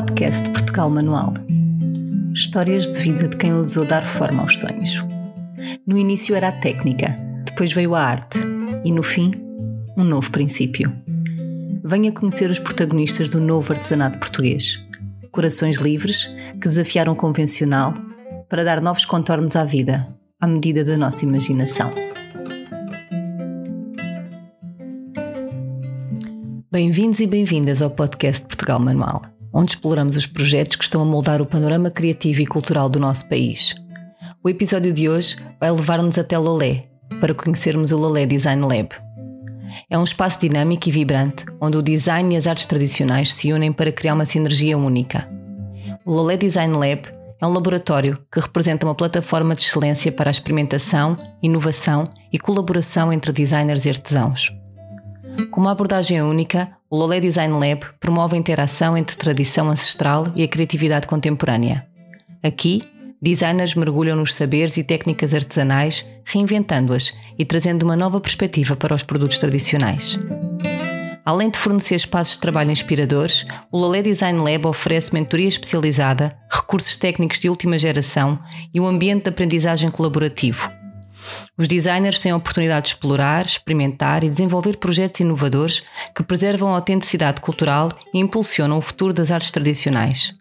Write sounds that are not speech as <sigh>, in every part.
podcast de Portugal Manual. Histórias de vida de quem ousou dar forma aos sonhos. No início era a técnica, depois veio a arte e no fim, um novo princípio. Venha conhecer os protagonistas do novo artesanato português. Corações livres que desafiaram o convencional para dar novos contornos à vida, à medida da nossa imaginação. Bem-vindos e bem-vindas ao podcast Portugal Manual, onde exploramos os projetos que estão a moldar o panorama criativo e cultural do nosso país. O episódio de hoje vai levar-nos até Lolé, para conhecermos o Lolé Design Lab. É um espaço dinâmico e vibrante, onde o design e as artes tradicionais se unem para criar uma sinergia única. O Lolé Design Lab é um laboratório que representa uma plataforma de excelência para a experimentação, inovação e colaboração entre designers e artesãos. Com uma abordagem única, o Lolé Design Lab promove a interação entre tradição ancestral e a criatividade contemporânea. Aqui, designers mergulham nos saberes e técnicas artesanais, reinventando-as e trazendo uma nova perspectiva para os produtos tradicionais. Além de fornecer espaços de trabalho inspiradores, o Lolé Design Lab oferece mentoria especializada, recursos técnicos de última geração e um ambiente de aprendizagem colaborativo, os designers têm a oportunidade de explorar, experimentar e desenvolver projetos inovadores que preservam a autenticidade cultural e impulsionam o futuro das artes tradicionais.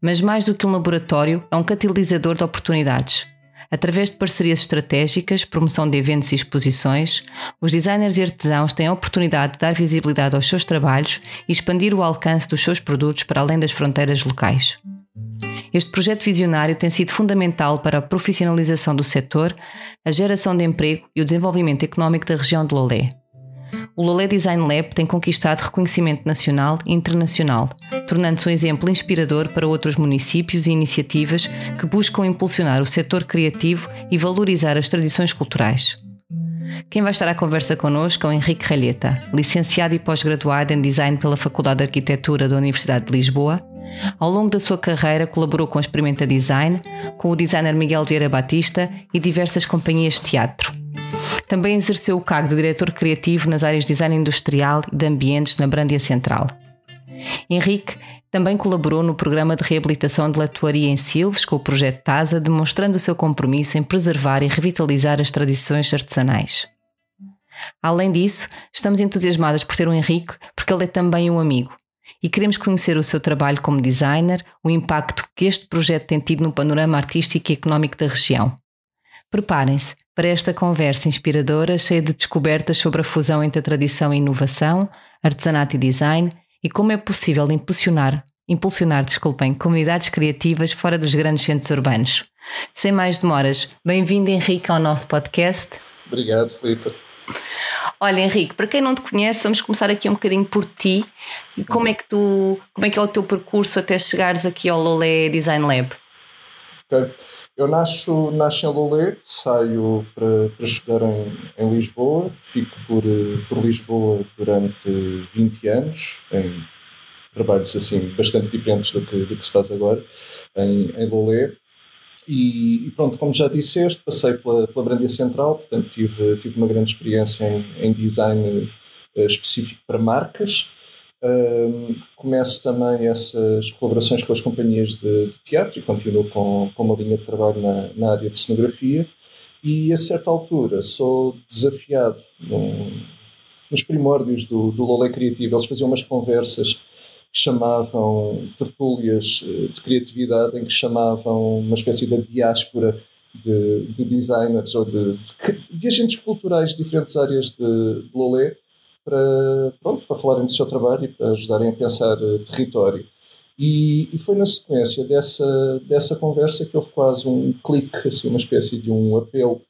Mas mais do que um laboratório, é um catalisador de oportunidades. Através de parcerias estratégicas, promoção de eventos e exposições, os designers e artesãos têm a oportunidade de dar visibilidade aos seus trabalhos e expandir o alcance dos seus produtos para além das fronteiras locais. Este projeto visionário tem sido fundamental para a profissionalização do setor, a geração de emprego e o desenvolvimento económico da região de Lolé. O Lolé Design Lab tem conquistado reconhecimento nacional e internacional, tornando-se um exemplo inspirador para outros municípios e iniciativas que buscam impulsionar o setor criativo e valorizar as tradições culturais. Quem vai estar à conversa connosco é o Henrique Ralheta, licenciado e pós-graduado em Design pela Faculdade de Arquitetura da Universidade de Lisboa. Ao longo da sua carreira colaborou com Experimenta Design, com o designer Miguel Vieira Batista e diversas companhias de teatro. Também exerceu o cargo de diretor criativo nas áreas de design industrial e de ambientes na Brândia Central. Henrique também colaborou no programa de reabilitação de latuaria em Silves com o projeto TASA, demonstrando o seu compromisso em preservar e revitalizar as tradições artesanais. Além disso, estamos entusiasmadas por ter o Henrique, porque ele é também um amigo. E queremos conhecer o seu trabalho como designer, o impacto que este projeto tem tido no panorama artístico e económico da região. Preparem-se para esta conversa inspiradora, cheia de descobertas sobre a fusão entre a tradição e inovação, artesanato e design e como é possível impulsionar, impulsionar, desculpem, comunidades criativas fora dos grandes centros urbanos. Sem mais demoras, bem-vindo Henrique ao nosso podcast. Obrigado, Filipe. Olha, Henrique, para quem não te conhece, vamos começar aqui um bocadinho por ti. Como é que tu, como é que é o teu percurso até chegares aqui ao Lolé Design Lab? Okay. Eu nasço, nasço em Lolé, saio para, para estudar em, em Lisboa, fico por, por Lisboa durante 20 anos, em trabalhos assim bastante diferentes do que, do que se faz agora, em, em Lolé. E, e, pronto, como já disseste, passei pela, pela Brandia Central, portanto tive, tive uma grande experiência em, em design uh, específico para marcas. Uh, começo também essas colaborações com as companhias de, de teatro e continuo com, com uma linha de trabalho na, na área de cenografia. E a certa altura sou desafiado num, nos primórdios do, do Lolé Criativo. Eles faziam umas conversas que chamavam tertúlias eh, de criatividade, em que chamavam uma espécie de diáspora de, de designers ou de, de, de, agentes culturais de diferentes áreas de, de Lolé para, pronto, para falarem do seu trabalho e para ajudarem a pensar uh, território. E, e, foi na sequência dessa, dessa conversa que houve quase um clique, assim, uma espécie de um apelo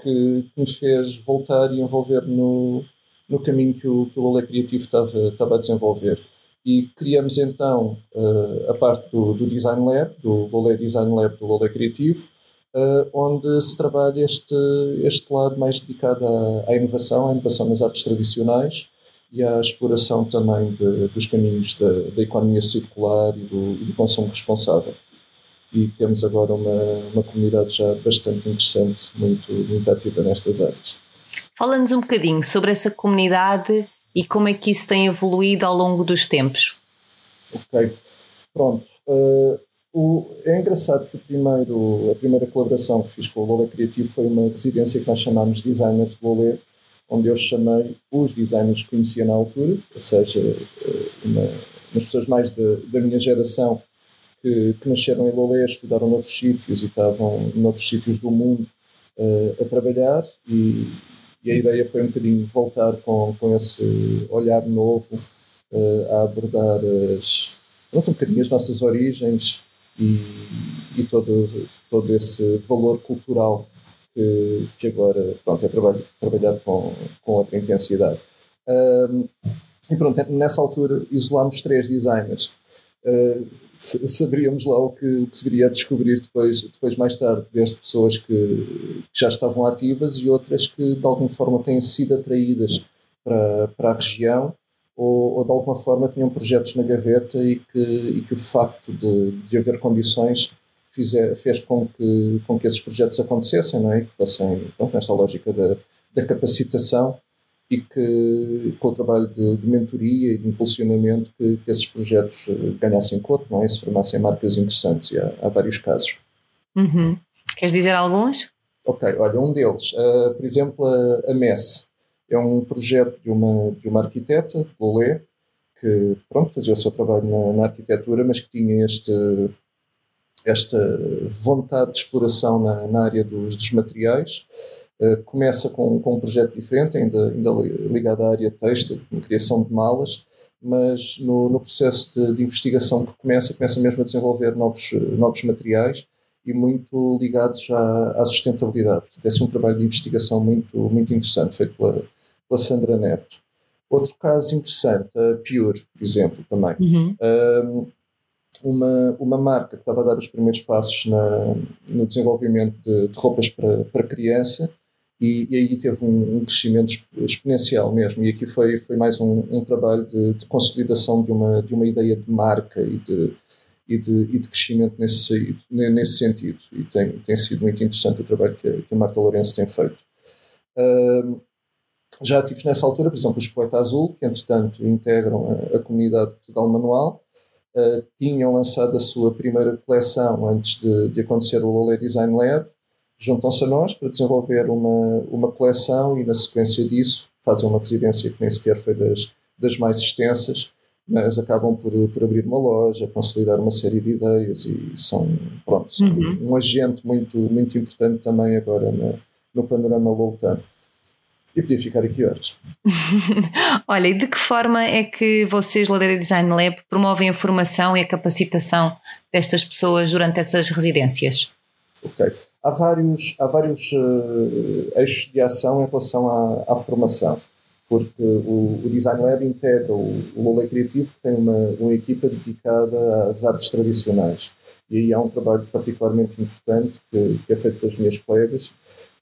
que, que me fez voltar e envolver no, no caminho que o, que o Lolé Criativo estava, estava a desenvolver e criamos então uh, a parte do, do, Design Lab, do Lolé Design Lab do Lolé Criativo, uh, onde se trabalha este, este lado mais dedicado à, à, inovação, à inovação nas artes tradicionais e à exploração também de, dos caminhos da, da, economia circular e do, e do, consumo responsável. E temos agora uma, uma comunidade já bastante interessante, muito, muito ativa nestas áreas. Fala-nos um bocadinho sobre essa comunidade e como é que isso tem evoluído ao longo dos tempos? Ok. Pronto. Uh, o, é engraçado que primeiro, a primeira colaboração que fiz com o Lolé Criativo foi uma residência que nós chamámos Designers de Lolé, onde eu chamei os designers que conhecia na altura, ou seja, uma, umas pessoas mais da, da minha geração que, que nasceram em Lolé, estudaram noutros sítios e estavam noutros sítios do mundo uh, a trabalhar e, e, a ideia foi um bocadinho voltar com, com esse olhar novo uh, a abordar as, um bocadinho as nossas origens e, e todo, todo esse valor cultural que, que agora pronto, é trabalho, trabalhado com, com outra intensidade. Um, e pronto, nessa altura isolámos três designers uh, saberíamos lá o que, o que se viria a descobrir depois, depois mais tarde, desde pessoas que, que, já estavam ativas e outras que de alguma forma têm sido atraídas para, para a região ou, ou de alguma forma tinham projetos na gaveta e que, e que o facto de, de haver condições fizer, fez com que, com que esses projetos acontecessem, não é? que fossem, pronto, nesta lógica da, da capacitação e que com o trabalho de, de mentoria e de impulsionamento que, que, esses projetos eh, ganhassem corpo não é? e se formassem marcas interessantes e há, há vários casos. Uhum. Queres dizer alguns? Ok, olha, um deles, uh, por exemplo, a, a MES, é um projeto de uma, de uma arquiteta, Lolé, que pronto, fazia o seu trabalho na, na arquitetura, mas que tinha este, esta vontade de exploração na, na área dos, dos materiais eh, começa com, com um projeto diferente, ainda, ainda ligado à área têxtil, com criação de malas, mas no, no processo de, de, investigação que começa, começa mesmo a desenvolver novos, novos materiais e muito ligados à, à sustentabilidade. Portanto, é um trabalho de investigação muito, muito interessante, feito pela, pela Sandra Neto. Outro caso interessante, a Pure, por exemplo, também. Uhum. Um, uma, uma marca que estava a dar os primeiros passos na, no desenvolvimento de, de roupas para, para criança e, e aí teve um, um, crescimento exponencial mesmo. E aqui foi, foi mais um, um trabalho de, de, consolidação de uma, de uma ideia de marca e de, e de, e de crescimento nesse, nesse sentido. E tem, tem sido muito interessante o trabalho que a, que a Marta Lourenço tem feito. Já ativos nessa altura, por exemplo, os Poeta Azul, que entretanto integram a, a comunidade Portugal Manual, uh, tinham lançado a sua primeira coleção antes de, de acontecer o Lolé Design Lab juntam-se a nós para desenvolver uma, uma coleção e, na sequência disso, fazem uma residência que nem sequer foi das, das mais extensas, mas acabam por, por abrir uma loja, consolidar uma série de ideias e são, pronto, uhum. um agente muito, muito importante também agora na, no panorama loltano. E podia ficar aqui horas. <laughs> Olha, e de que forma é que vocês, Ladeira Design Lab, promovem a formação e a capacitação destas pessoas durante essas residências? Ok há vários, há vários uh, eixos de ação em relação à, à formação, porque o, o, Design Lab integra o, o Lolé Criativo, que tem uma, uma equipa dedicada às artes tradicionais. E aí há um trabalho particularmente importante que, que é feito pelas minhas colegas,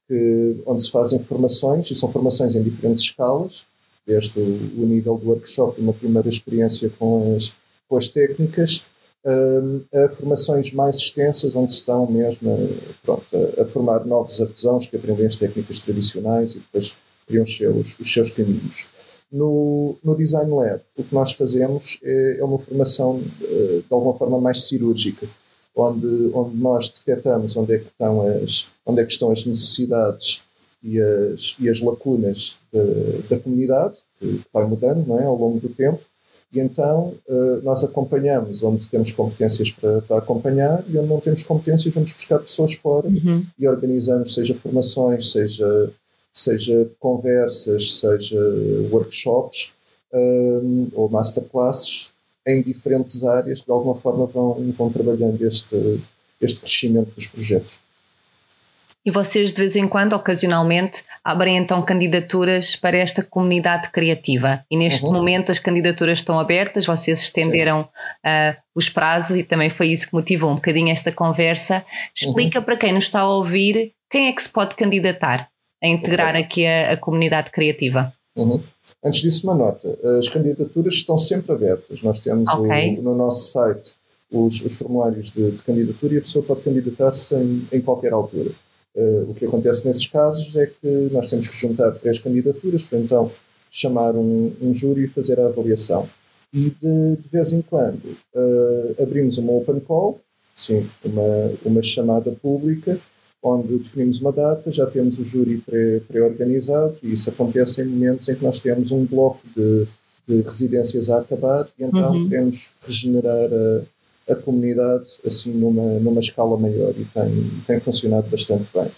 que, onde se fazem formações, e são formações em diferentes escalas, desde o, o nível do workshop, uma primeira experiência com as, com as técnicas, a formações mais extensas, onde estão mesmo a, pronto, a, a, formar novos artesãos que aprendem as técnicas tradicionais e depois criam os seus, os seus caminhos. No, no Design Lab, o que nós fazemos é, é uma formação eh, de alguma forma mais cirúrgica, onde, onde nós detectamos onde é que estão as, onde é que estão as necessidades e as, e as lacunas de, da comunidade, que vai mudando não é, ao longo do tempo, e então uh, nós acompanhamos onde temos competências para, para, acompanhar e onde não temos competências vamos buscar pessoas fora uhum. e organizamos seja formações, seja, seja conversas, seja workshops um, eh, ou masterclasses em diferentes áreas que de alguma forma vão, vão trabalhando este, este crescimento dos projetos. E vocês, de vez em quando, ocasionalmente, abrem então candidaturas para esta comunidade criativa. E neste uhum. momento as candidaturas estão abertas, vocês estenderam uh, os prazos e também foi isso que motivou um bocadinho esta conversa. Explica uhum. para quem nos está a ouvir quem é que se pode candidatar a integrar aqui a, a, comunidade criativa. Uhum. Antes disso, uma nota: as candidaturas estão sempre abertas. Nós temos okay. o, no nosso site os, os formulários de, de, candidatura e a pessoa pode candidatar-se em, em qualquer altura. Uh, o que acontece nesses casos é que nós temos que juntar três candidaturas para então chamar um, um júri e fazer a avaliação. E de, de vez em quando uh, abrimos uma open call, sim, uma, uma chamada pública, onde definimos uma data, já temos o júri pré-organizado pré e isso acontece em momentos em que nós temos um bloco de, de residências a acabar e então uhum. queremos regenerar a, a, comunidade assim numa, numa escala maior e tem, tem funcionado bastante bem.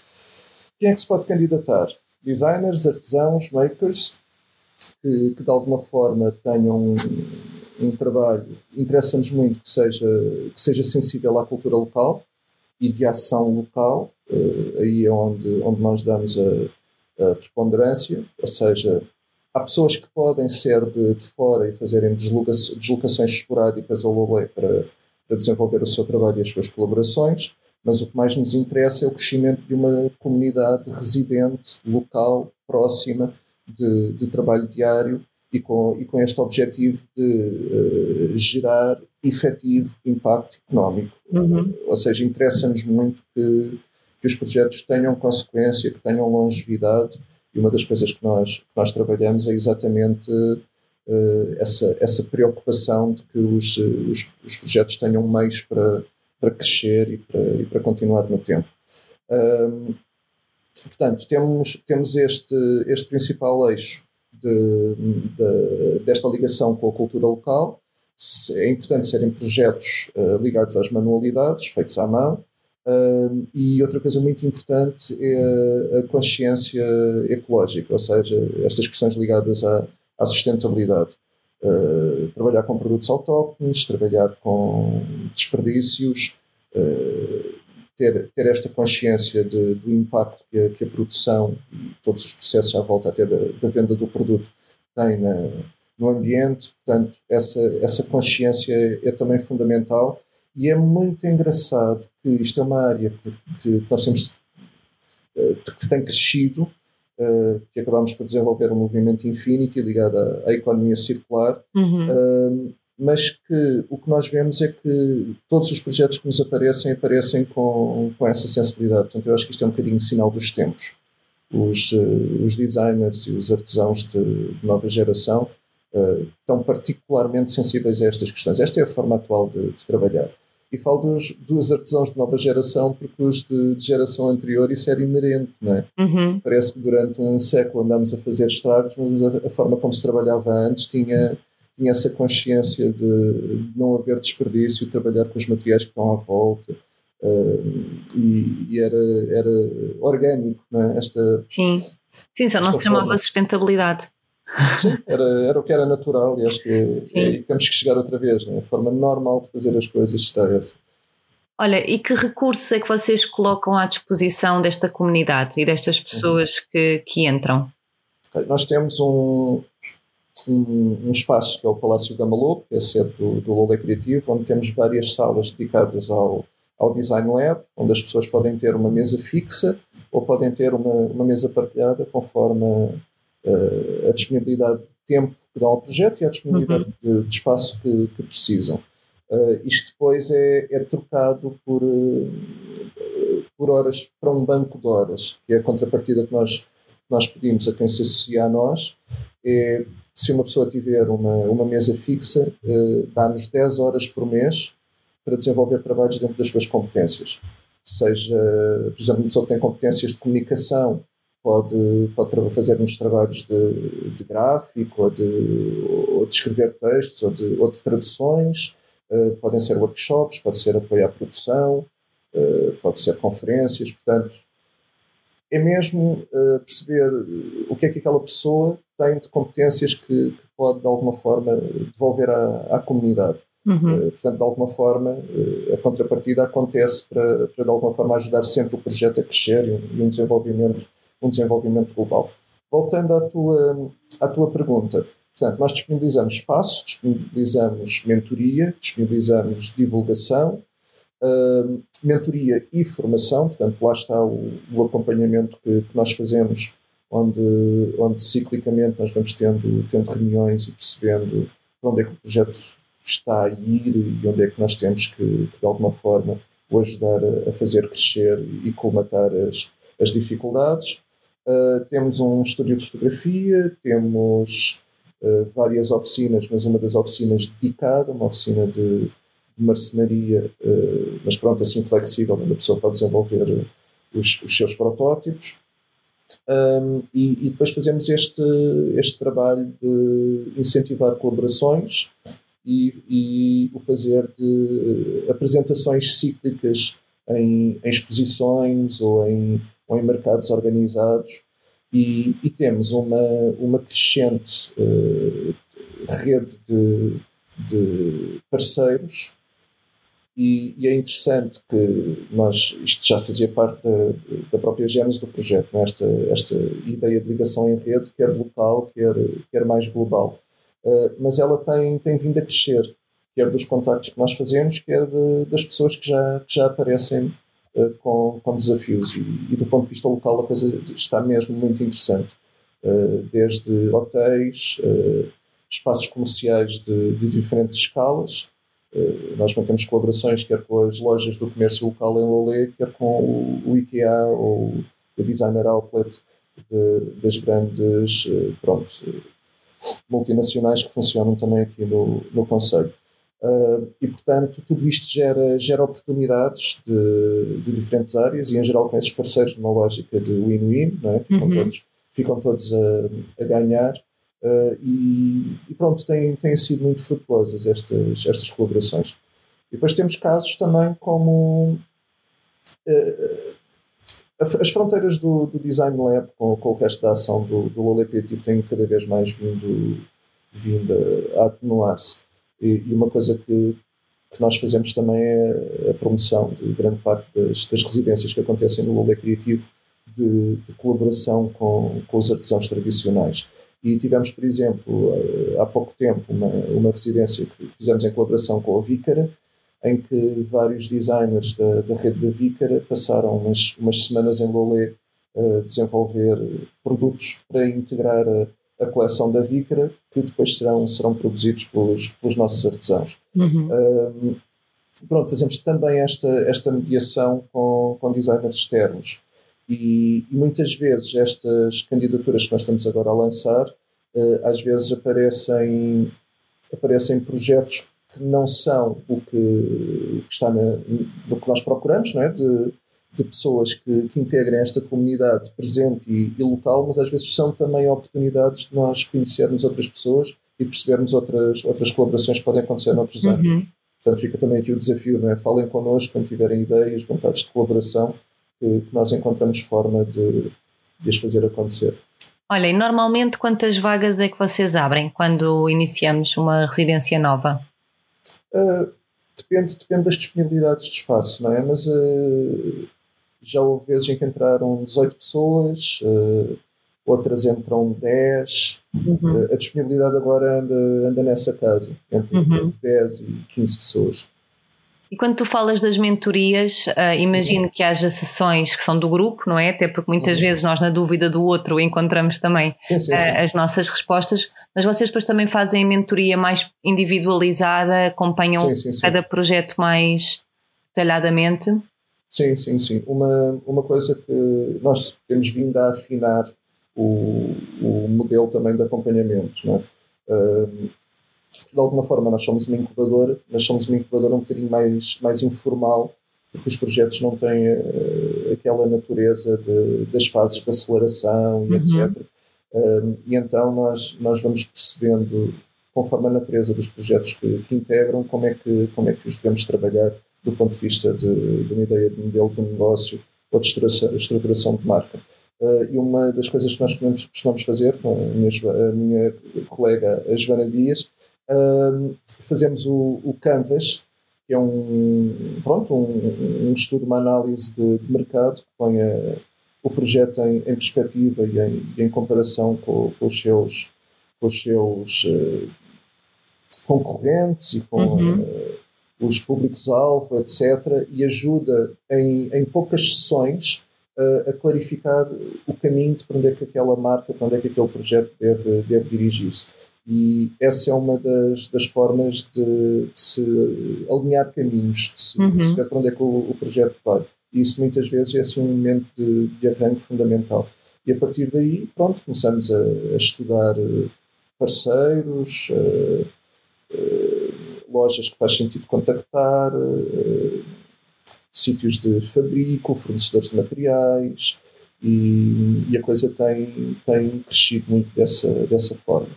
Quem é que se pode candidatar? Designers, artesãos, makers, que, que de alguma forma tenham um, um trabalho, interessa-nos muito que seja, que seja sensível à cultura local e de ação local, uh, aí é onde, onde nós damos a, a, preponderância, ou seja, há pessoas que podem ser de, de fora e fazerem desloca deslocações esporádicas ao Lolé para, para desenvolver o seu trabalho e as suas colaborações, mas o que mais nos interessa é o crescimento de uma comunidade residente, local, próxima, de, de trabalho diário e com, e com este objetivo de uh, gerar efetivo impacto económico. Uhum. Ou seja, interessa-nos muito que, que os projetos tenham consequência, que tenham longevidade e uma das coisas que nós, que nós trabalhamos é exatamente essa, essa preocupação de que os, os, os projetos tenham meios para, para crescer e para, e para continuar no tempo. Um, portanto, temos, temos este, este principal eixo de, de, desta ligação com a cultura local. É importante serem projetos uh, ligados às manualidades, feitos à mão, e outra coisa muito importante é a consciência ecológica, ou seja, estas questões ligadas à, à sustentabilidade. Uh, trabalhar com produtos autóctones, trabalhar com desperdícios, uh, ter, ter esta consciência de, do impacto que a, que a, produção e todos os processos à volta até da, da venda do produto têm na, no ambiente, portanto, essa, essa consciência é, é, também fundamental e é muito engraçado que isto é uma área que, que nós temos eh, que tem crescido que acabamos por desenvolver um movimento Infinity ligado à, à economia circular, uhum. uh, mas que o que nós vemos é que todos os projetos que nos aparecem, aparecem com, com essa sensibilidade. Portanto, eu acho que isto é um bocadinho sinal dos tempos. Os, uh, os designers e os artesãos de, de nova geração estão particularmente sensíveis a estas questões. Esta é a forma atual de, de trabalhar. E falo dos, dos artesãos de nova geração, porque os de, de geração anterior isso era inerente, não é? Uhum. Parece que durante um século andamos a fazer estragos, mas a, a, forma como se trabalhava antes tinha, tinha essa consciência de não haver desperdício, trabalhar com os materiais que estão à volta. Uh, e, e, era, era orgânico, não é? Esta, Sim, Sim só não se chamava sustentabilidade. <laughs> Era, era o que era natural e acho que é, temos que chegar outra vez. Né? A forma normal de fazer as coisas está essa. Olha, e que recursos é que vocês colocam à disposição desta comunidade e destas pessoas uhum. que, que entram? Nós temos um, um, um, espaço que é o Palácio da Malo, que é sede do, do Lolé Criativo, onde temos várias salas dedicadas ao, ao Design Lab, onde as pessoas podem ter uma mesa fixa ou podem ter uma, uma mesa partilhada conforme uh, a disponibilidade de tempo que dão ao projeto e a disponibilidade uhum. de, de, espaço que, que precisam. Uh, isto depois é, é trocado por, uh, por horas para um banco de horas, que é a contrapartida que nós, nós pedimos a quem se associa a nós. É, se uma pessoa tiver uma, uma mesa fixa, dá-nos 10 horas por mês para desenvolver trabalhos dentro das suas competências. Seja, por exemplo, uma pessoa que tem competências de comunicação pode, pode fazer uns trabalhos de, de gráfico, ou de, ou de escrever textos, ou de, ou de traduções, uh, podem ser workshops, pode ser apoio à produção, uh, pode ser conferências, portanto, é mesmo uh, perceber o que é que aquela pessoa tem de competências que, que pode, de alguma forma, devolver à, à comunidade. Uhum. portanto, de alguma forma, a contrapartida acontece para, para, de alguma forma, ajudar sempre o projeto a crescer e um, e um desenvolvimento um desenvolvimento global. Voltando à tua, à tua pergunta, portanto, nós disponibilizamos espaço, disponibilizamos mentoria, disponibilizamos divulgação, uh, mentoria e formação, portanto, lá está o, o acompanhamento que, que, nós fazemos, onde, onde ciclicamente nós vamos tendo, tendo reuniões e percebendo para onde é que o projeto está a ir e onde é que nós temos que, que de alguma forma, o ajudar a, a fazer crescer e colmatar as, as dificuldades. Uh, temos um estúdio de fotografia, temos uh, várias oficinas, mas uma das oficinas dedicada, uma oficina de, de marcenaria, uh, mas pronto, assim flexível, onde a pessoa pode desenvolver os, os seus protótipos. Um, e, e, depois fazemos este, este trabalho de incentivar colaborações e, e o fazer de apresentações cíclicas em, em exposições ou em, ou em mercados organizados e, e temos uma, uma crescente uh, rede de, de parceiros e, e, é interessante que nós, isto já fazia parte da, da própria gênese do projeto, é? esta, esta ideia de ligação em rede, quer local, quer, quer mais global. Uh, mas ela tem, tem vindo a crescer, quer dos contactos que nós fazemos, quer de, das pessoas que já, que já aparecem uh, com, com desafios. E, e, do ponto de vista local, a coisa está mesmo muito interessante. Uh, desde hotéis, espaços comerciais de, de diferentes escalas. nós mantemos colaborações quer com as lojas do comércio local em Lolé, quer com o, o IKEA ou o Designer Outlet de, das grandes pronto, multinacionais que funcionam também aqui no, no Conselho. Uh, e, portanto, tudo isto gera, gera oportunidades de, de, diferentes áreas e, em geral, com esses parceiros numa lógica de win-win, é? ficam, uhum. todos, ficam todos a, a ganhar. Uh, e, e, pronto, têm, têm sido muito frutuosas estas, estas colaborações. E depois temos casos também como uh, as fronteiras do, do Design Lab com, com, o resto da ação do, do Lolé Criativo têm cada vez mais vindo, vindo a atenuar-se. E, e, uma coisa que, que nós fazemos também é a promoção de grande parte das, das residências que acontecem no Lolé Criativo de, de, colaboração com, com os artesãos tradicionais. E tivemos, por exemplo, há pouco tempo, uma, uma residência que fizemos em colaboração com a Vícara, em que vários designers da, da rede da Vícara passaram umas, umas semanas em Lolé a desenvolver produtos para integrar a, a coleção da Vícara, que depois serão, serão produzidos pelos, pelos nossos artesãos. Uhum. Um, pronto, fazemos também esta, esta mediação com, com designers externos. E, e, muitas vezes estas candidaturas que nós estamos agora a lançar, uh, às vezes aparecem, aparecem projetos que não são o que, está na, no que nós procuramos, não é? de, de pessoas que, que, integrem esta comunidade presente e, e, local, mas às vezes são também oportunidades de nós conhecermos outras pessoas e percebermos outras, outras colaborações que podem acontecer noutros uhum. anos. Portanto, fica também aqui o desafio, não é? Falem connosco quando tiverem ideias, vontades de colaboração, que, que nós encontramos forma de, de as fazer acontecer. Olha, e normalmente quantas vagas é que vocês abrem quando iniciamos uma residência nova? Uh, depende, depende das disponibilidades de espaço, não é? Mas uh, já houve vezes em que entraram 18 pessoas, uh, outras entram 10. Uhum. a disponibilidade agora anda, anda nessa casa, entre uhum. 10 e 15 pessoas. E quando tu falas das mentorias, uh, imagino que haja sessões que são do grupo, não é? Até porque muitas uhum. vezes nós, na dúvida do outro, encontramos também sim, sim, sim. Uh, as nossas respostas, mas vocês depois também fazem mentoria mais individualizada, acompanham cada projeto mais detalhadamente? Sim, sim, sim. Uma, uma coisa que nós temos vindo a afinar o, o modelo também de acompanhamento, não é? De alguma forma nós somos uma incubadora, mas somos uma incubadora um bocadinho mais, mais informal, porque os projetos não têm uh, aquela natureza de, das fases de aceleração e uhum. etc. Um, e então nós, nós vamos percebendo, conforme a natureza dos projetos que, que, integram, como é que, como é que os devemos trabalhar do ponto de vista de, de uma ideia de modelo de negócio ou de estruturação, estruturação de marca. Uh, e uma das coisas que nós costumamos fazer, a minha, a minha colega a Joana Dias, fazemos o, o, Canvas, que é um, pronto, um, um estudo, uma análise de, de mercado que põe a, o projeto em, em perspectiva e em, em comparação com, com, os seus, com os seus uh, concorrentes e com uhum. Os públicos-alvo, etc., e ajuda em, em poucas sessões uh, a clarificar o caminho de para onde é que aquela marca, para onde é que aquele projeto deve, deve dirigir-se. E essa é uma das, das formas de, de se alinhar caminhos, de se uhum. perceber para onde é que o, o, projeto vai. E isso muitas vezes é assim, um momento de, de arranque fundamental. E a partir daí, pronto, começamos a, a estudar eh, parceiros, uh, uh, lojas que faz sentido contactar, sítios de fabrico, fornecedores de materiais, e, e, a coisa tem, tem crescido muito dessa, dessa forma.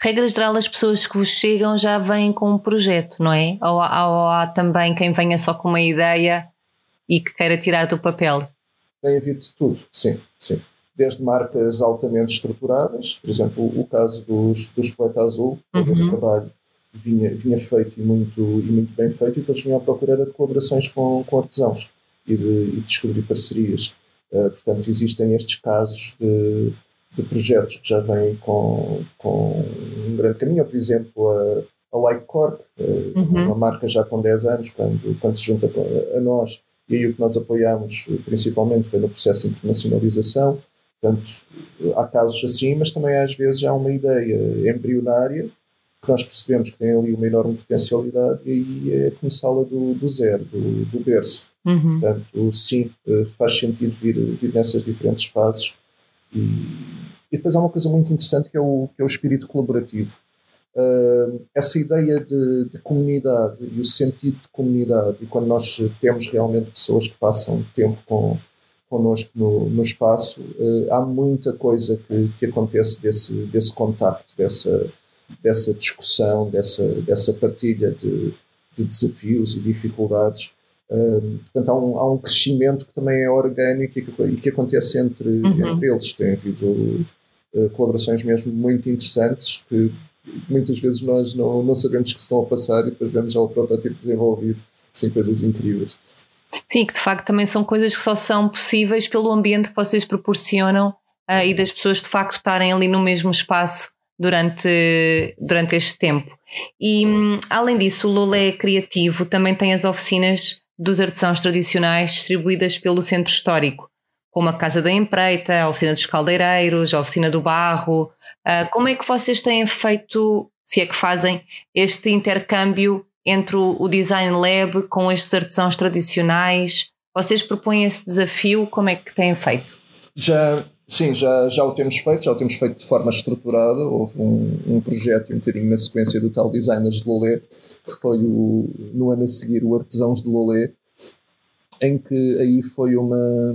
Regra geral, as pessoas que vos chegam já vêm com um projeto, não é? Ou, ou, ou há também quem venha só com uma ideia e que queira tirar do papel? Tem havido de tudo, sim, sim. Desde marcas altamente estruturadas, por exemplo, o caso dos, dos Poeta Azul, uhum. esse trabalho vinha, vinha feito e muito, e muito bem feito, e que eles vinham à procura de colaborações com, com artesãos e de, e de descobrir parcerias. Uh, portanto, existem estes casos de, de projetos que já vêm com, com um grande caminho, por exemplo, a, a Like Corp, uh, uhum. uma marca já com 10 anos, quando, quando se junta a, a nós e aí o que nós apoiámos principalmente foi no processo de internacionalização. Portanto, há casos assim, mas também às vezes há uma ideia embrionária nós percebemos que tem ali uma enorme potencialidade e aí é começá-la do, do zero, do, do berço. Uhum. Portanto, sim, eh, faz sentido vir, vir nessas diferentes fases. E, e depois há uma coisa muito interessante que é o, que é o espírito colaborativo uh, essa ideia de, de, comunidade e o sentido de comunidade, e quando nós temos realmente pessoas que passam tempo com, connosco no, no espaço, uh, há muita coisa que, que acontece desse, desse contacto, dessa, dessa discussão, dessa, dessa partilha de, de desafios e dificuldades. Uh, portanto, há um, há um crescimento que também é orgânico e que, e que acontece entre, uhum. entre eles. Tem havido uh, colaborações mesmo muito interessantes que muitas vezes nós não, não sabemos que estão a passar e depois vemos já o protótipo desenvolvido, assim, coisas incríveis. Sim, que de facto também são coisas que só são possíveis pelo ambiente que vocês proporcionam uh, e das pessoas de facto estarem ali no mesmo espaço durante, durante este tempo. E um, além disso, o Lolé Criativo também tem as oficinas dos artesãos tradicionais distribuídas pelo Centro Histórico como a Casa da Empreita, a Oficina dos Caldeireiros, a Oficina do Barro. Uh, como é que vocês têm feito, se é que fazem, este intercâmbio entre o Design Lab com estes artesãos tradicionais? Vocês propõem esse desafio? Como é que têm feito? Já, sim, já, já o temos feito, já o temos feito de forma estruturada. Houve um, um projeto um bocadinho na sequência do tal Designers de Lolé, que foi o, no ano a seguir o Artesãos de Lolé, em que aí foi uma,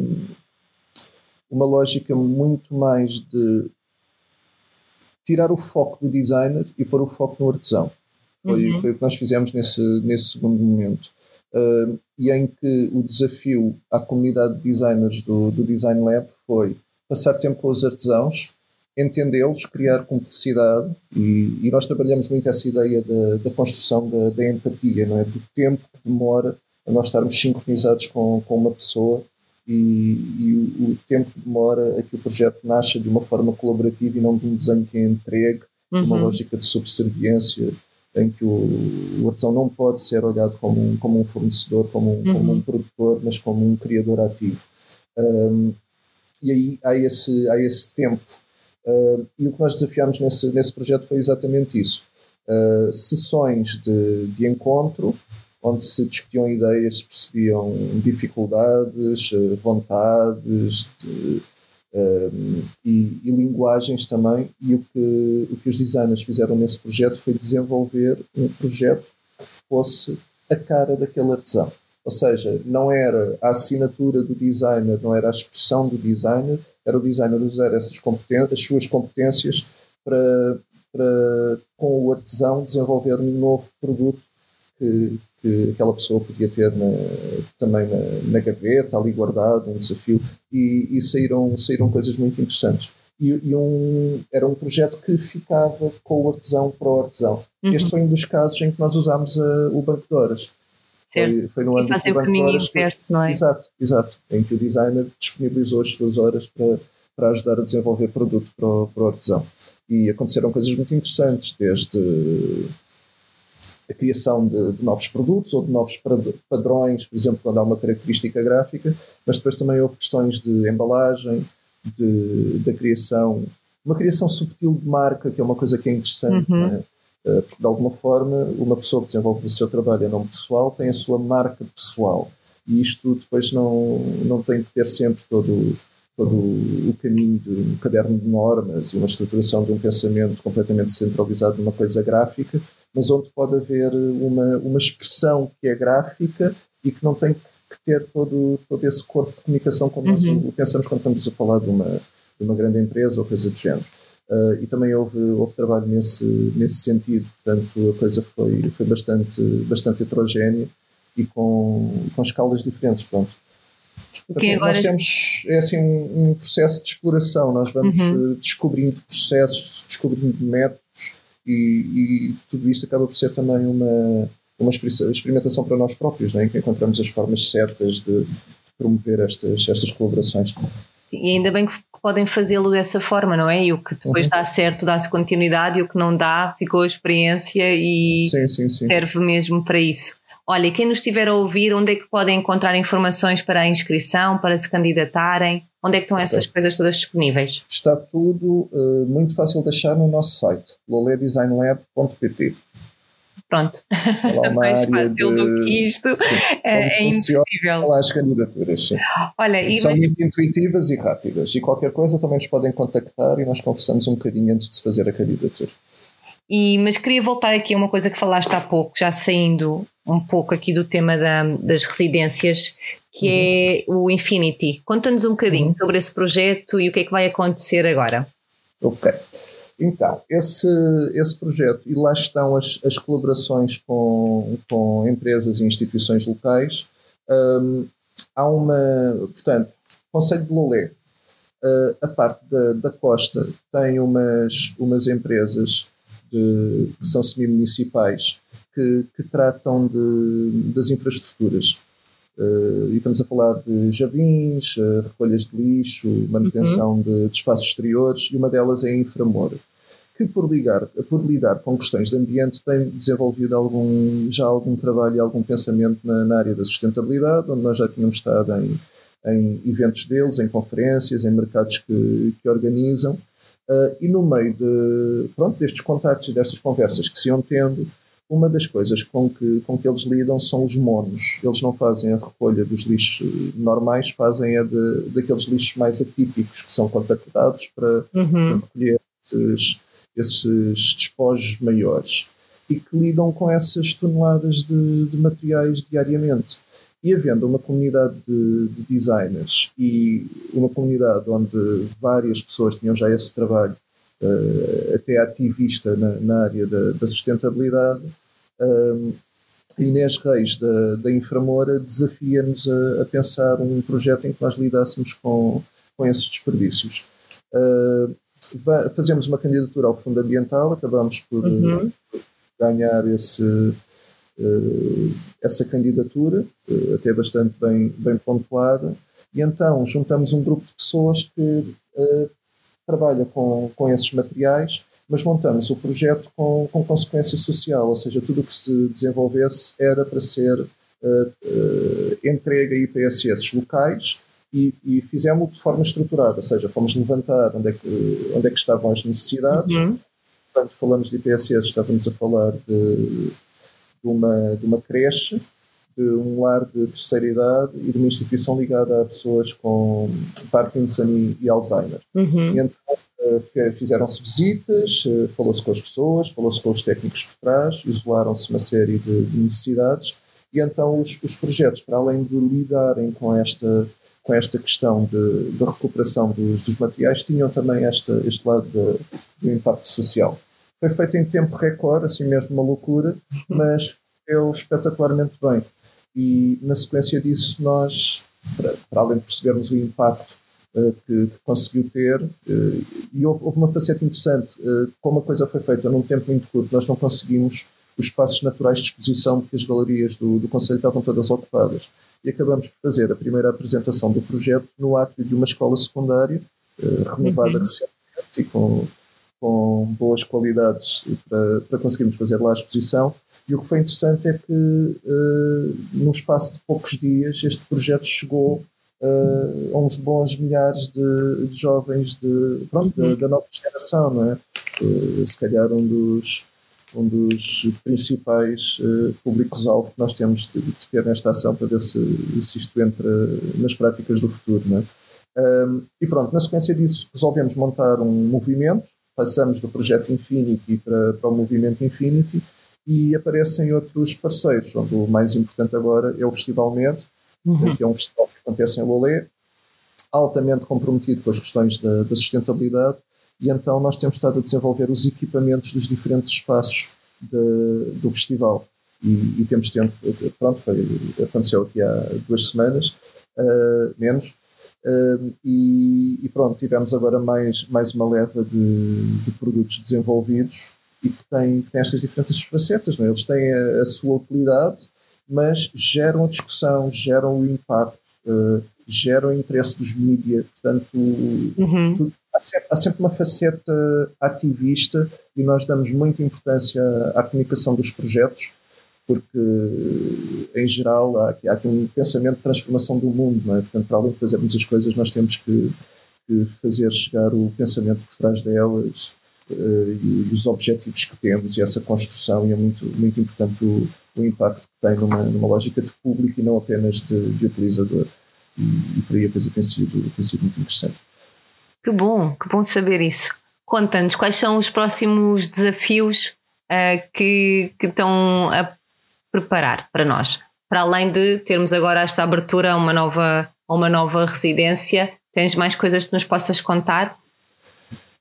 uma lógica muito mais de tirar o foco do designer e pôr o foco no artesão. Foi, uhum. foi o que nós fizemos nesse, nesse segundo momento. Uh, e em que o desafio à comunidade de designers do, do Design Lab foi passar tempo com os artesãos, entendê-los, criar cumplicidade, e, e, nós trabalhamos muito essa ideia da, da construção da, da, empatia, não é? do tempo que demora a nós estarmos sincronizados com, com uma pessoa e, e o, o, tempo que demora a que o projeto nasça de uma forma colaborativa e não de um desenho que é entregue, uhum. uma lógica de subserviência em que o, o artesão não pode ser olhado como um, como um fornecedor, como um, uhum. como um produtor, mas como um criador ativo. Um, e aí há esse, há esse tempo. Uh, e o que nós desafiámos nesse, nesse projeto foi exatamente isso. Uh, sessões de, de encontro onde se discutiam ideias, se percebiam dificuldades, eh, vontades de, e, e, linguagens também. E o que, o que os designers fizeram nesse projeto foi desenvolver um projeto que fosse a cara daquele artesão. Ou seja, não era a assinatura do designer, não era a expressão do designer, era o designer usar essas competências, as suas competências para, para, com o artesão, desenvolver um novo produto que, que aquela pessoa podia ter na, também na, na, gaveta, ali guardado, um desafio, e, e saíram, saíram coisas muito interessantes. E, e, um, era um projeto que ficava com o artesão para o artesão. Uhum. Este foi um dos casos em que nós usámos a, o banco de horas. Foi, foi no do banco de horas. Inverso, não é? Exato, exato. Em que o designer disponibilizou as suas horas para, para ajudar a desenvolver produto para o, para o artesão. E aconteceram coisas muito interessantes, desde a criação de, de, novos produtos ou de novos padrões, por exemplo, quando há uma característica gráfica, mas depois também houve questões de embalagem, de, da criação, uma criação subtil de marca, que é uma coisa que é interessante, uhum. é? Eh, porque de alguma forma uma pessoa que desenvolve o seu trabalho em nome pessoal tem a sua marca pessoal e isto depois não, não tem que ter sempre todo todo o caminho de um caderno de normas e uma estruturação de um pensamento completamente centralizado numa coisa gráfica, mas onde pode haver uma, uma expressão que é gráfica e que não tem que, ter todo, todo esse corpo de comunicação como uhum. nós pensamos quando estamos a falar de uma, de uma grande empresa ou coisa do género. Uh, e também houve, houve trabalho nesse, nesse sentido, portanto a coisa foi, foi bastante, bastante heterogénea e com, com escalas diferentes. Pronto. Portanto. Nós temos é assim, um, um, processo de exploração, nós vamos uhum. Eh, descobrindo processos, descobrindo métodos e, e, tudo isto acaba por ser também uma, uma experimentação para nós próprios, né, em que encontramos as formas certas de promover estas, estas colaborações. E ainda bem que podem fazê-lo dessa forma, não é? E o que depois uhum. dá certo dá-se continuidade e o que não dá ficou a experiência e sim, sim, sim. serve mesmo para isso. Olha, quem nos estiver a ouvir, onde é que podem encontrar informações para a inscrição, para se candidatarem? Onde é que estão essas coisas todas disponíveis? Está tudo uh, muito fácil de achar no nosso site, loledesignlab.pt. Pronto, <laughs> mais fácil de... do que isto sim, é, é impossível. As candidaturas, sim. Olha, e São mas... muito intuitivas e rápidas. E qualquer coisa também nos podem contactar e nós conversamos um bocadinho antes de se fazer a candidatura. E, mas queria voltar aqui a uma coisa que falaste há pouco, já saindo um pouco aqui do tema da, das residências, que uhum. é o Infinity. Conta-nos um bocadinho uhum. sobre esse projeto e o que é que vai acontecer agora. Ok. Então, esse, esse projeto, e lá estão as, as colaborações com, com empresas e instituições locais. Um, há uma, portanto, Conselho de Lolé, uh, a parte da, da costa, tem umas, umas empresas de, que são semi-municipais que, que, tratam de, das infraestruturas. Uh, e estamos a falar de jardins, uh, recolhas de lixo, manutenção uhum. de, de, espaços exteriores, e uma delas é a Inframor, que por, ligar, por lidar com questões de ambiente tem desenvolvido algum, já algum trabalho e algum pensamento na, na área da sustentabilidade, onde nós já tínhamos estado em, em eventos deles, em conferências, em mercados que, que organizam, Uh, e no meio de, pronto, destes contactos e destas conversas que se iam tendo, uma das coisas com que, com que eles lidam são os monos. Eles não fazem a recolha dos lixos normais, fazem a de, daqueles lixos mais atípicos que são contactados para, uhum. para recolher esses, esses despojos maiores e que lidam com essas toneladas de, de materiais diariamente. E havendo uma comunidade de, de, designers e uma comunidade onde várias pessoas tinham já esse trabalho, uh, até ativista na, na área da, da sustentabilidade, um, eh, Inês Reis, da, da Inframora, desafia-nos a, a, pensar um projeto em que nós lidássemos com, com esses desperdícios. Uh, fazemos uma candidatura ao Fundo Ambiental, acabamos por uhum. ganhar esse eh, essa candidatura, eh, até bastante bem, bem pontuada, e então juntamos um grupo de pessoas que uh, trabalha com, com esses materiais, mas montamos o projeto com, com consequência social, ou seja, tudo o que se desenvolvesse era para ser uh, uh, entregue a IPSS locais e, e fizemos de forma estruturada, ou seja, fomos levantar onde é que, onde é que estavam as necessidades. Uhum. Portanto, falamos de IPSS, estávamos a falar de de uma, de uma creche, de um lar de terceira idade e de uma instituição ligada a pessoas com Parkinson e, e Alzheimer. Uhum. E então uh, fizeram-se visitas, uh, falou-se com as pessoas, falou-se com os técnicos por trás, isolaram-se uma série de, de, necessidades e então os, os projetos, para além de lidarem com esta com esta questão de, de recuperação dos, dos, materiais, tinham também esta, este lado de, do impacto social. Foi feito em tempo recorde, assim mesmo uma loucura, mas deu espetacularmente bem. E na sequência disso, nós, para, para além de percebermos o impacto uh, que, que, conseguiu ter, uh, e houve, houve, uma faceta interessante, uh, como a coisa foi feita num tempo muito curto, nós não conseguimos os espaços naturais de exposição porque as galerias do, do Conselho estavam todas ocupadas. E acabamos por fazer a primeira apresentação do projeto no átrio de uma escola secundária, renovada uhum. recentemente e com com boas qualidades para, para conseguirmos fazer lá a exposição. E o que foi interessante é que, uh, num espaço de poucos dias, este projeto chegou uh, a uns bons milhares de, de jovens de, pronto, da, da, nova geração, não é? Uh, se calhar um dos, um dos principais uh, públicos-alvo que nós temos de, de, ter nesta ação para ver se, se isto entra nas práticas do futuro. Não é? Um, e pronto, na sequência disso resolvemos montar um movimento, passamos do projeto Infinity para, para o movimento Infinity e aparecem outros parceiros, onde o mais importante agora é o Festival MED, uhum. que é um festival que acontece em Lolé, altamente comprometido com as questões da, da, sustentabilidade, e então nós temos estado a desenvolver os equipamentos dos diferentes espaços de, do festival. E, e, temos tempo, pronto, foi, aconteceu aqui há duas semanas, uh, menos, uh, e, e, pronto, tivemos agora mais, mais uma leva de, de produtos desenvolvidos e que têm, que têm estas diferentes facetas, não é? eles têm a, a sua utilidade, mas geram a discussão, geram o impacto, uh, geram o interesse dos mídias, portanto, uhum. tudo, há, sempre, uma faceta ativista e nós damos muita importância à comunicação dos projetos, porque, em geral, há há aqui um pensamento de transformação do mundo, não é? portanto, para além de fazermos as coisas, nós temos que, que fazer chegar o pensamento por trás delas, uh, e os objetivos que temos e essa construção, e é muito, muito importante o, o impacto que tem numa, numa lógica de público e não apenas de, de utilizador. E, e por aí a coisa tem sido, tem sido muito interessante. Que bom, que bom saber isso. Conta-nos quais são os próximos desafios uh, que, que estão a preparar para nós. Para além de termos agora esta abertura a uma nova, a uma nova residência, tens mais coisas que nos possas contar?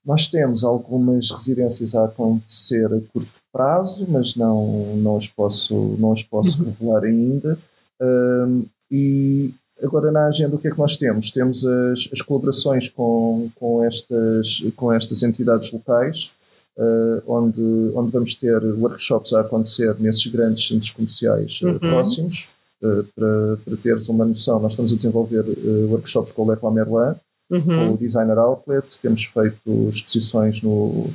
Nós temos algumas residências a acontecer a curto prazo, mas não, não as posso, não as posso uhum. revelar ainda. Um, e agora na agenda o que é que nós temos? Temos as, as colaborações com, com, estas, com estas entidades locais, uh, onde, onde vamos ter workshops a acontecer nesses grandes centros comerciais uh, uhum. próximos. Uh, para, para teres uma noção, nós estamos a desenvolver workshops com o Leroy Merlin, uhum. com o Designer Outlet, temos feito exposições no,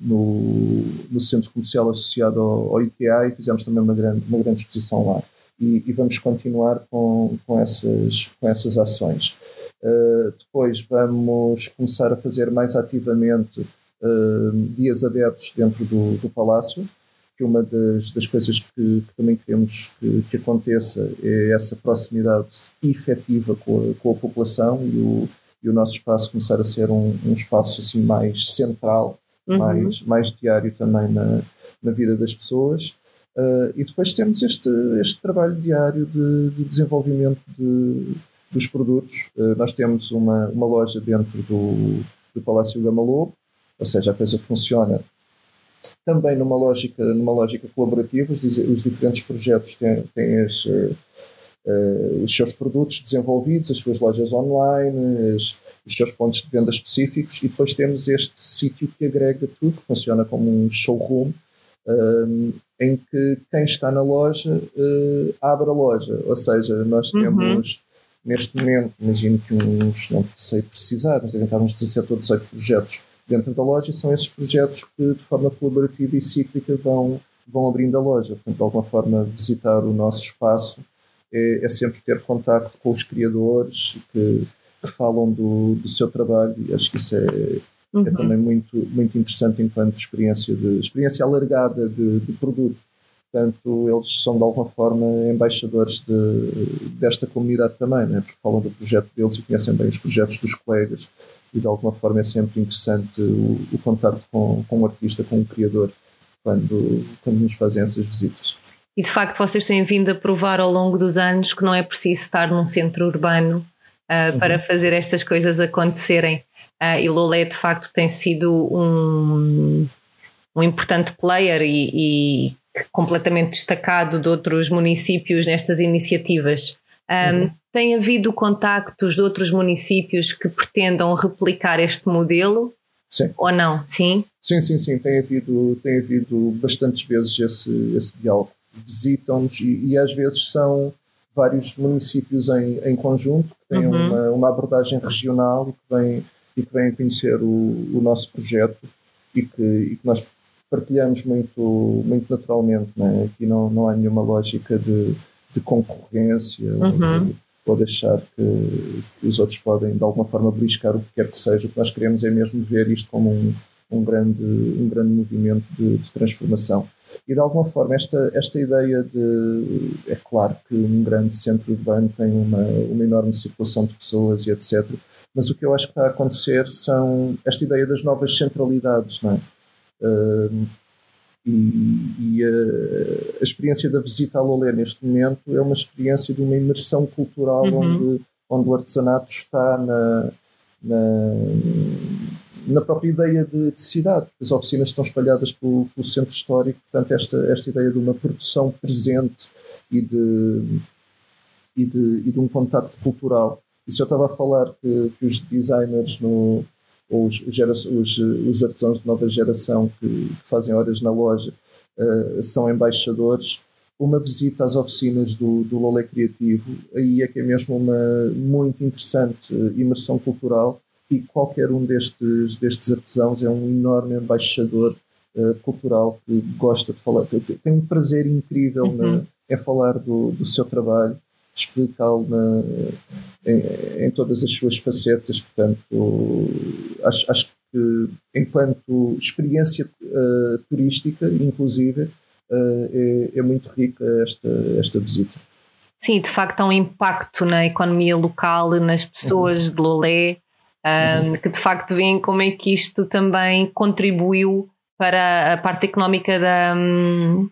no, no, centro comercial associado ao, ao, IKEA e fizemos também uma grande, uma grande exposição lá. E, e vamos continuar com, com, essas, com essas ações. Uh, depois vamos começar a fazer mais ativamente uh, dias abertos dentro do, do Palácio, que uma das, das coisas que, que, também queremos que, que, aconteça é essa proximidade efetiva com a, com a população e o, e o nosso espaço começar a ser um, um espaço assim mais central, uhum. mais, mais diário também na, na vida das pessoas. Uh, e depois temos este, este trabalho diário de, de desenvolvimento de, dos produtos. Uh, nós temos uma, uma loja dentro do, do Palácio Gama Lobo, ou seja, a coisa funciona também numa lógica, numa lógica colaborativa, os, os diferentes projetos têm, têm as, uh, os seus produtos desenvolvidos, as suas lojas online, as, os seus pontos de venda específicos e depois temos este sítio que agrega tudo, funciona como um showroom, um, em que quem está na loja uh, abre a loja, ou seja, nós uhum. temos uhum. neste momento, imagino que uns, não sei precisar, mas devem estar uns 17 ou 18 projetos dentro da loja e são esses projetos que de forma colaborativa e cíclica vão, vão abrindo a loja. Portanto, de alguma forma, visitar o nosso espaço é, é sempre ter contacto com os criadores que, que falam do, do seu trabalho e acho que isso é, é uhum. é também muito, muito interessante enquanto experiência, de, experiência alargada de, de produto. Portanto, eles são de alguma forma embaixadores de, desta comunidade também, né? porque falam do projeto deles e conhecem bem os projetos dos colegas e de alguma forma é sempre interessante o, o contato com, com um artista, com um criador, quando, quando nos fazem essas visitas. E de facto vocês têm vindo a provar ao longo dos anos que não é preciso estar num centro urbano uh, uhum. para fazer estas coisas acontecerem. Uh, e Lolé de facto tem sido um, um importante player e, e, completamente destacado de outros municípios nestas iniciativas. Um, uhum. Tem havido contactos de outros municípios que pretendam replicar este modelo? Sim. Ou não? Sim? Sim, sim, sim. Tem havido, tem havido bastantes vezes esse, esse diálogo. Visitam-nos e, e, às vezes são vários municípios em, em conjunto que têm uhum. uma, uma abordagem regional e que vêm, e que vêm conhecer o, o nosso projeto e que, e que nós partilhamos muito, muito naturalmente. Né? Aqui não, não há nenhuma lógica de, de concorrência uhum. ou, de, ou deixar que, que, os outros podem de alguma forma beliscar o que quer que seja. O que nós queremos é mesmo ver isto como um, um, grande, um grande movimento de, de transformação. E de alguma forma, esta, esta ideia de. É claro que um grande centro urbano tem uma, uma enorme circulação de pessoas e etc. Mas o que eu acho que está a acontecer são esta ideia das novas centralidades, não é? Uh, e, e a, a, experiência da visita à Lolé neste momento é uma experiência de uma imersão cultural uhum. onde, onde o artesanato está na, na, na própria ideia de, de, cidade. As oficinas estão espalhadas pelo, pelo, centro histórico, portanto, esta, esta ideia de uma produção presente e de, e de, e de um contacto cultural. E se eu estava a falar que, que os designers no, ou os, os, os, os artesãos de nova geração que, que fazem horas na loja uh, são embaixadores, uma visita às oficinas do, do Lolé Criativo, aí é que é mesmo uma muito interessante imersão cultural e qualquer um destes, destes artesãos é um enorme embaixador uh, cultural que gosta de falar, tem, tem um prazer incrível uhum. na, em falar do, do seu trabalho, explicá-lo em, em, todas as suas facetas, portanto, acho, acho que enquanto experiência uh, turística, inclusive, uh, é, é muito rica esta, esta visita. Sim, de facto há um impacto na economia local, nas pessoas uhum. de Lolé, um, que de facto veem como é que isto também contribuiu para a parte económica da, um,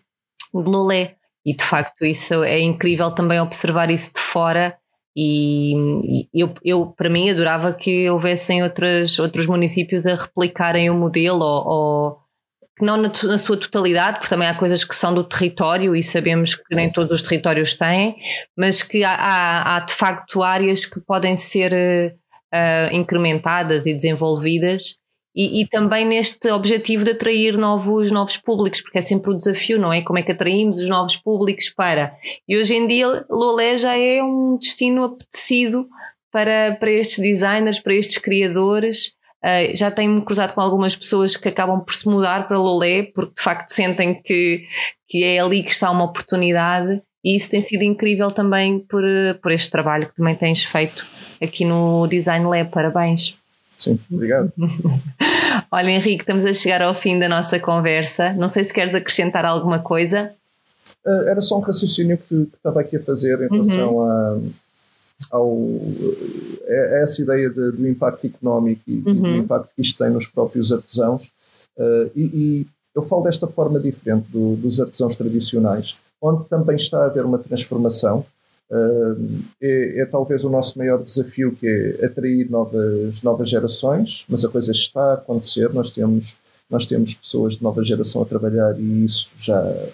de Lolé. E de facto isso é incrível também observar isso de fora. E, eu, eu para mim adorava que houvessem outras, outros municípios a replicarem o modelo ou, ou não na, na, sua totalidade, porque também há coisas que são do território e sabemos que nem todos os territórios têm, mas que há, há, há de facto áreas que podem ser uh, incrementadas e desenvolvidas e, e, também neste objetivo de atrair novos, novos públicos, porque é sempre o desafio, não é? Como é que atraímos os novos públicos para. E hoje em dia Lolé já é um destino apetecido para, para estes designers, para estes criadores. Uh, já tenho-me cruzado com algumas pessoas que acabam por se mudar para Lolé, porque de facto sentem que, que é ali que está uma oportunidade. E isso tem sido incrível também por, por este trabalho que também tens feito aqui no Design Lab. Parabéns. Sim, obrigado. <laughs> Olha, Henrique, estamos a chegar ao fim da nossa conversa. Não sei se queres acrescentar alguma coisa. Uh, era só um raciocínio que, que estava aqui a fazer em relação uhum. a, ao, a, a essa ideia de, do impacto económico e, uhum. do impacto que isto tem nos próprios artesãos. Uh, e, e, eu falo desta forma diferente do, dos artesãos tradicionais, onde também está a haver uma transformação é, é, talvez o nosso maior desafio, que é atrair novas, novas gerações, mas a coisa está a acontecer, nós temos, nós temos pessoas de nova geração a trabalhar e isso já,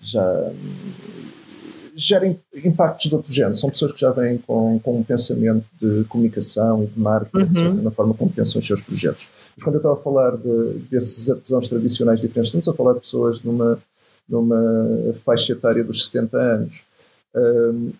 já gera impactos de outro género. São pessoas que já vêm com, com um pensamento de comunicação e de marketing, uhum. na forma como pensam os seus projetos. Mas quando eu estava a falar de, desses artesãos tradicionais diferentes, estamos a falar de pessoas numa, numa faixa etária dos 70 anos. Um,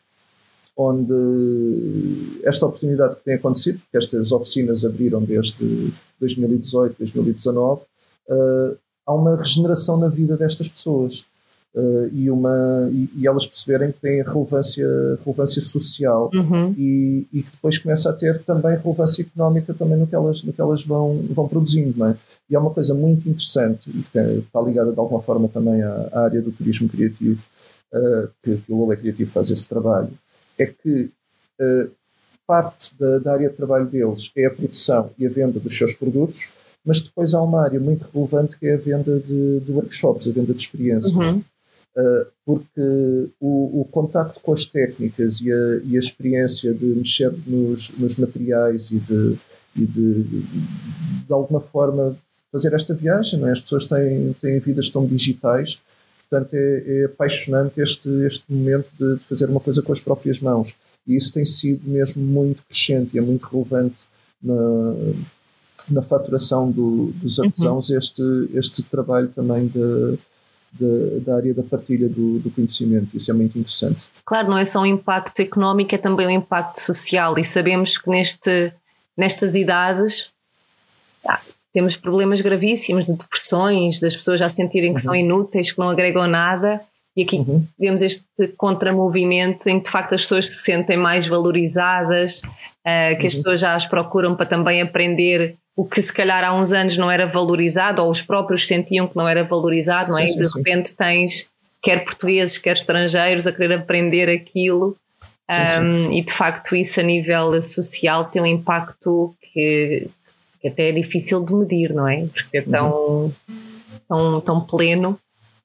onde esta oportunidade que tem acontecido, porque estas oficinas abriram desde 2018, 2019, uh, há uma regeneração na vida destas pessoas uh, e, uma, e, e, elas perceberem que têm relevância, relevância social uhum. e, e, que depois começa a ter também relevância económica também no que elas, no que elas vão, vão produzindo. É? E é uma coisa muito interessante e que tem, está ligada de alguma forma também à, à área do turismo criativo, uh, que, que o Lula Criativo faz esse trabalho é que uh, parte da, da, área de trabalho deles é a produção e a venda dos seus produtos, mas depois há uma área muito relevante que é a venda de, de workshops, a venda de experiências. Uhum. Uh, porque o, o contacto com as técnicas e a, e a experiência de mexer nos, nos materiais e de, e de, de, alguma forma fazer esta viagem, não é? as pessoas têm, têm vidas tão digitais Portanto, é, é apaixonante este, este momento de, de, fazer uma coisa com as próprias mãos. E isso tem sido mesmo muito crescente e é muito relevante na, na faturação do, dos uhum. artesãos uhum. este, este trabalho também de, de, da área da partilha do, do, conhecimento. Isso é muito interessante. Claro, não é só um impacto económico, é também um impacto social. E sabemos que neste, nestas idades temos problemas gravíssimos de depressões, das pessoas já sentirem que uhum. são inúteis, que não agregam nada. E aqui uhum. vemos este contramovimento em que de facto as pessoas se sentem mais valorizadas, uh, que uhum. as pessoas já as procuram para também aprender o que se calhar há uns anos não era valorizado, ou os próprios sentiam que não era valorizado, não é? Sim, sim, e de sim. repente tens quer portugueses, quer estrangeiros a querer aprender aquilo. Um, e de facto isso a nível social tem um impacto que, que até é difícil de medir, não é? Porque é tão, uhum. tão, tão pleno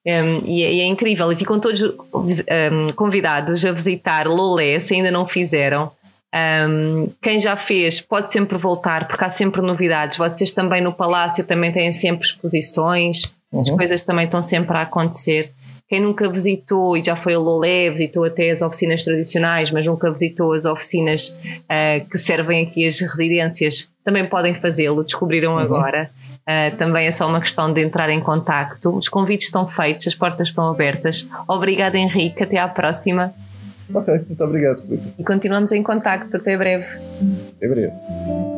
um, e, é, e, é, incrível. E ficam todos um, convidados a visitar Lolé, se ainda não fizeram. Um, quem já fez pode sempre voltar, porque há sempre novidades. Vocês também no Palácio também têm sempre exposições, uhum. as coisas também estão sempre a acontecer. Quem nunca visitou e já foi a Lolé, visitou até as oficinas tradicionais, mas nunca visitou as oficinas uh, que servem aqui as residências, também podem fazê-lo, descobriram uhum. agora. Uh, também é só uma questão de entrar em contacto. Os convites estão feitos, as portas estão abertas. Obrigada, Henrique. Até à próxima. Ok, muito obrigado, Felipe. E continuamos em contacto. Até breve. Até breve.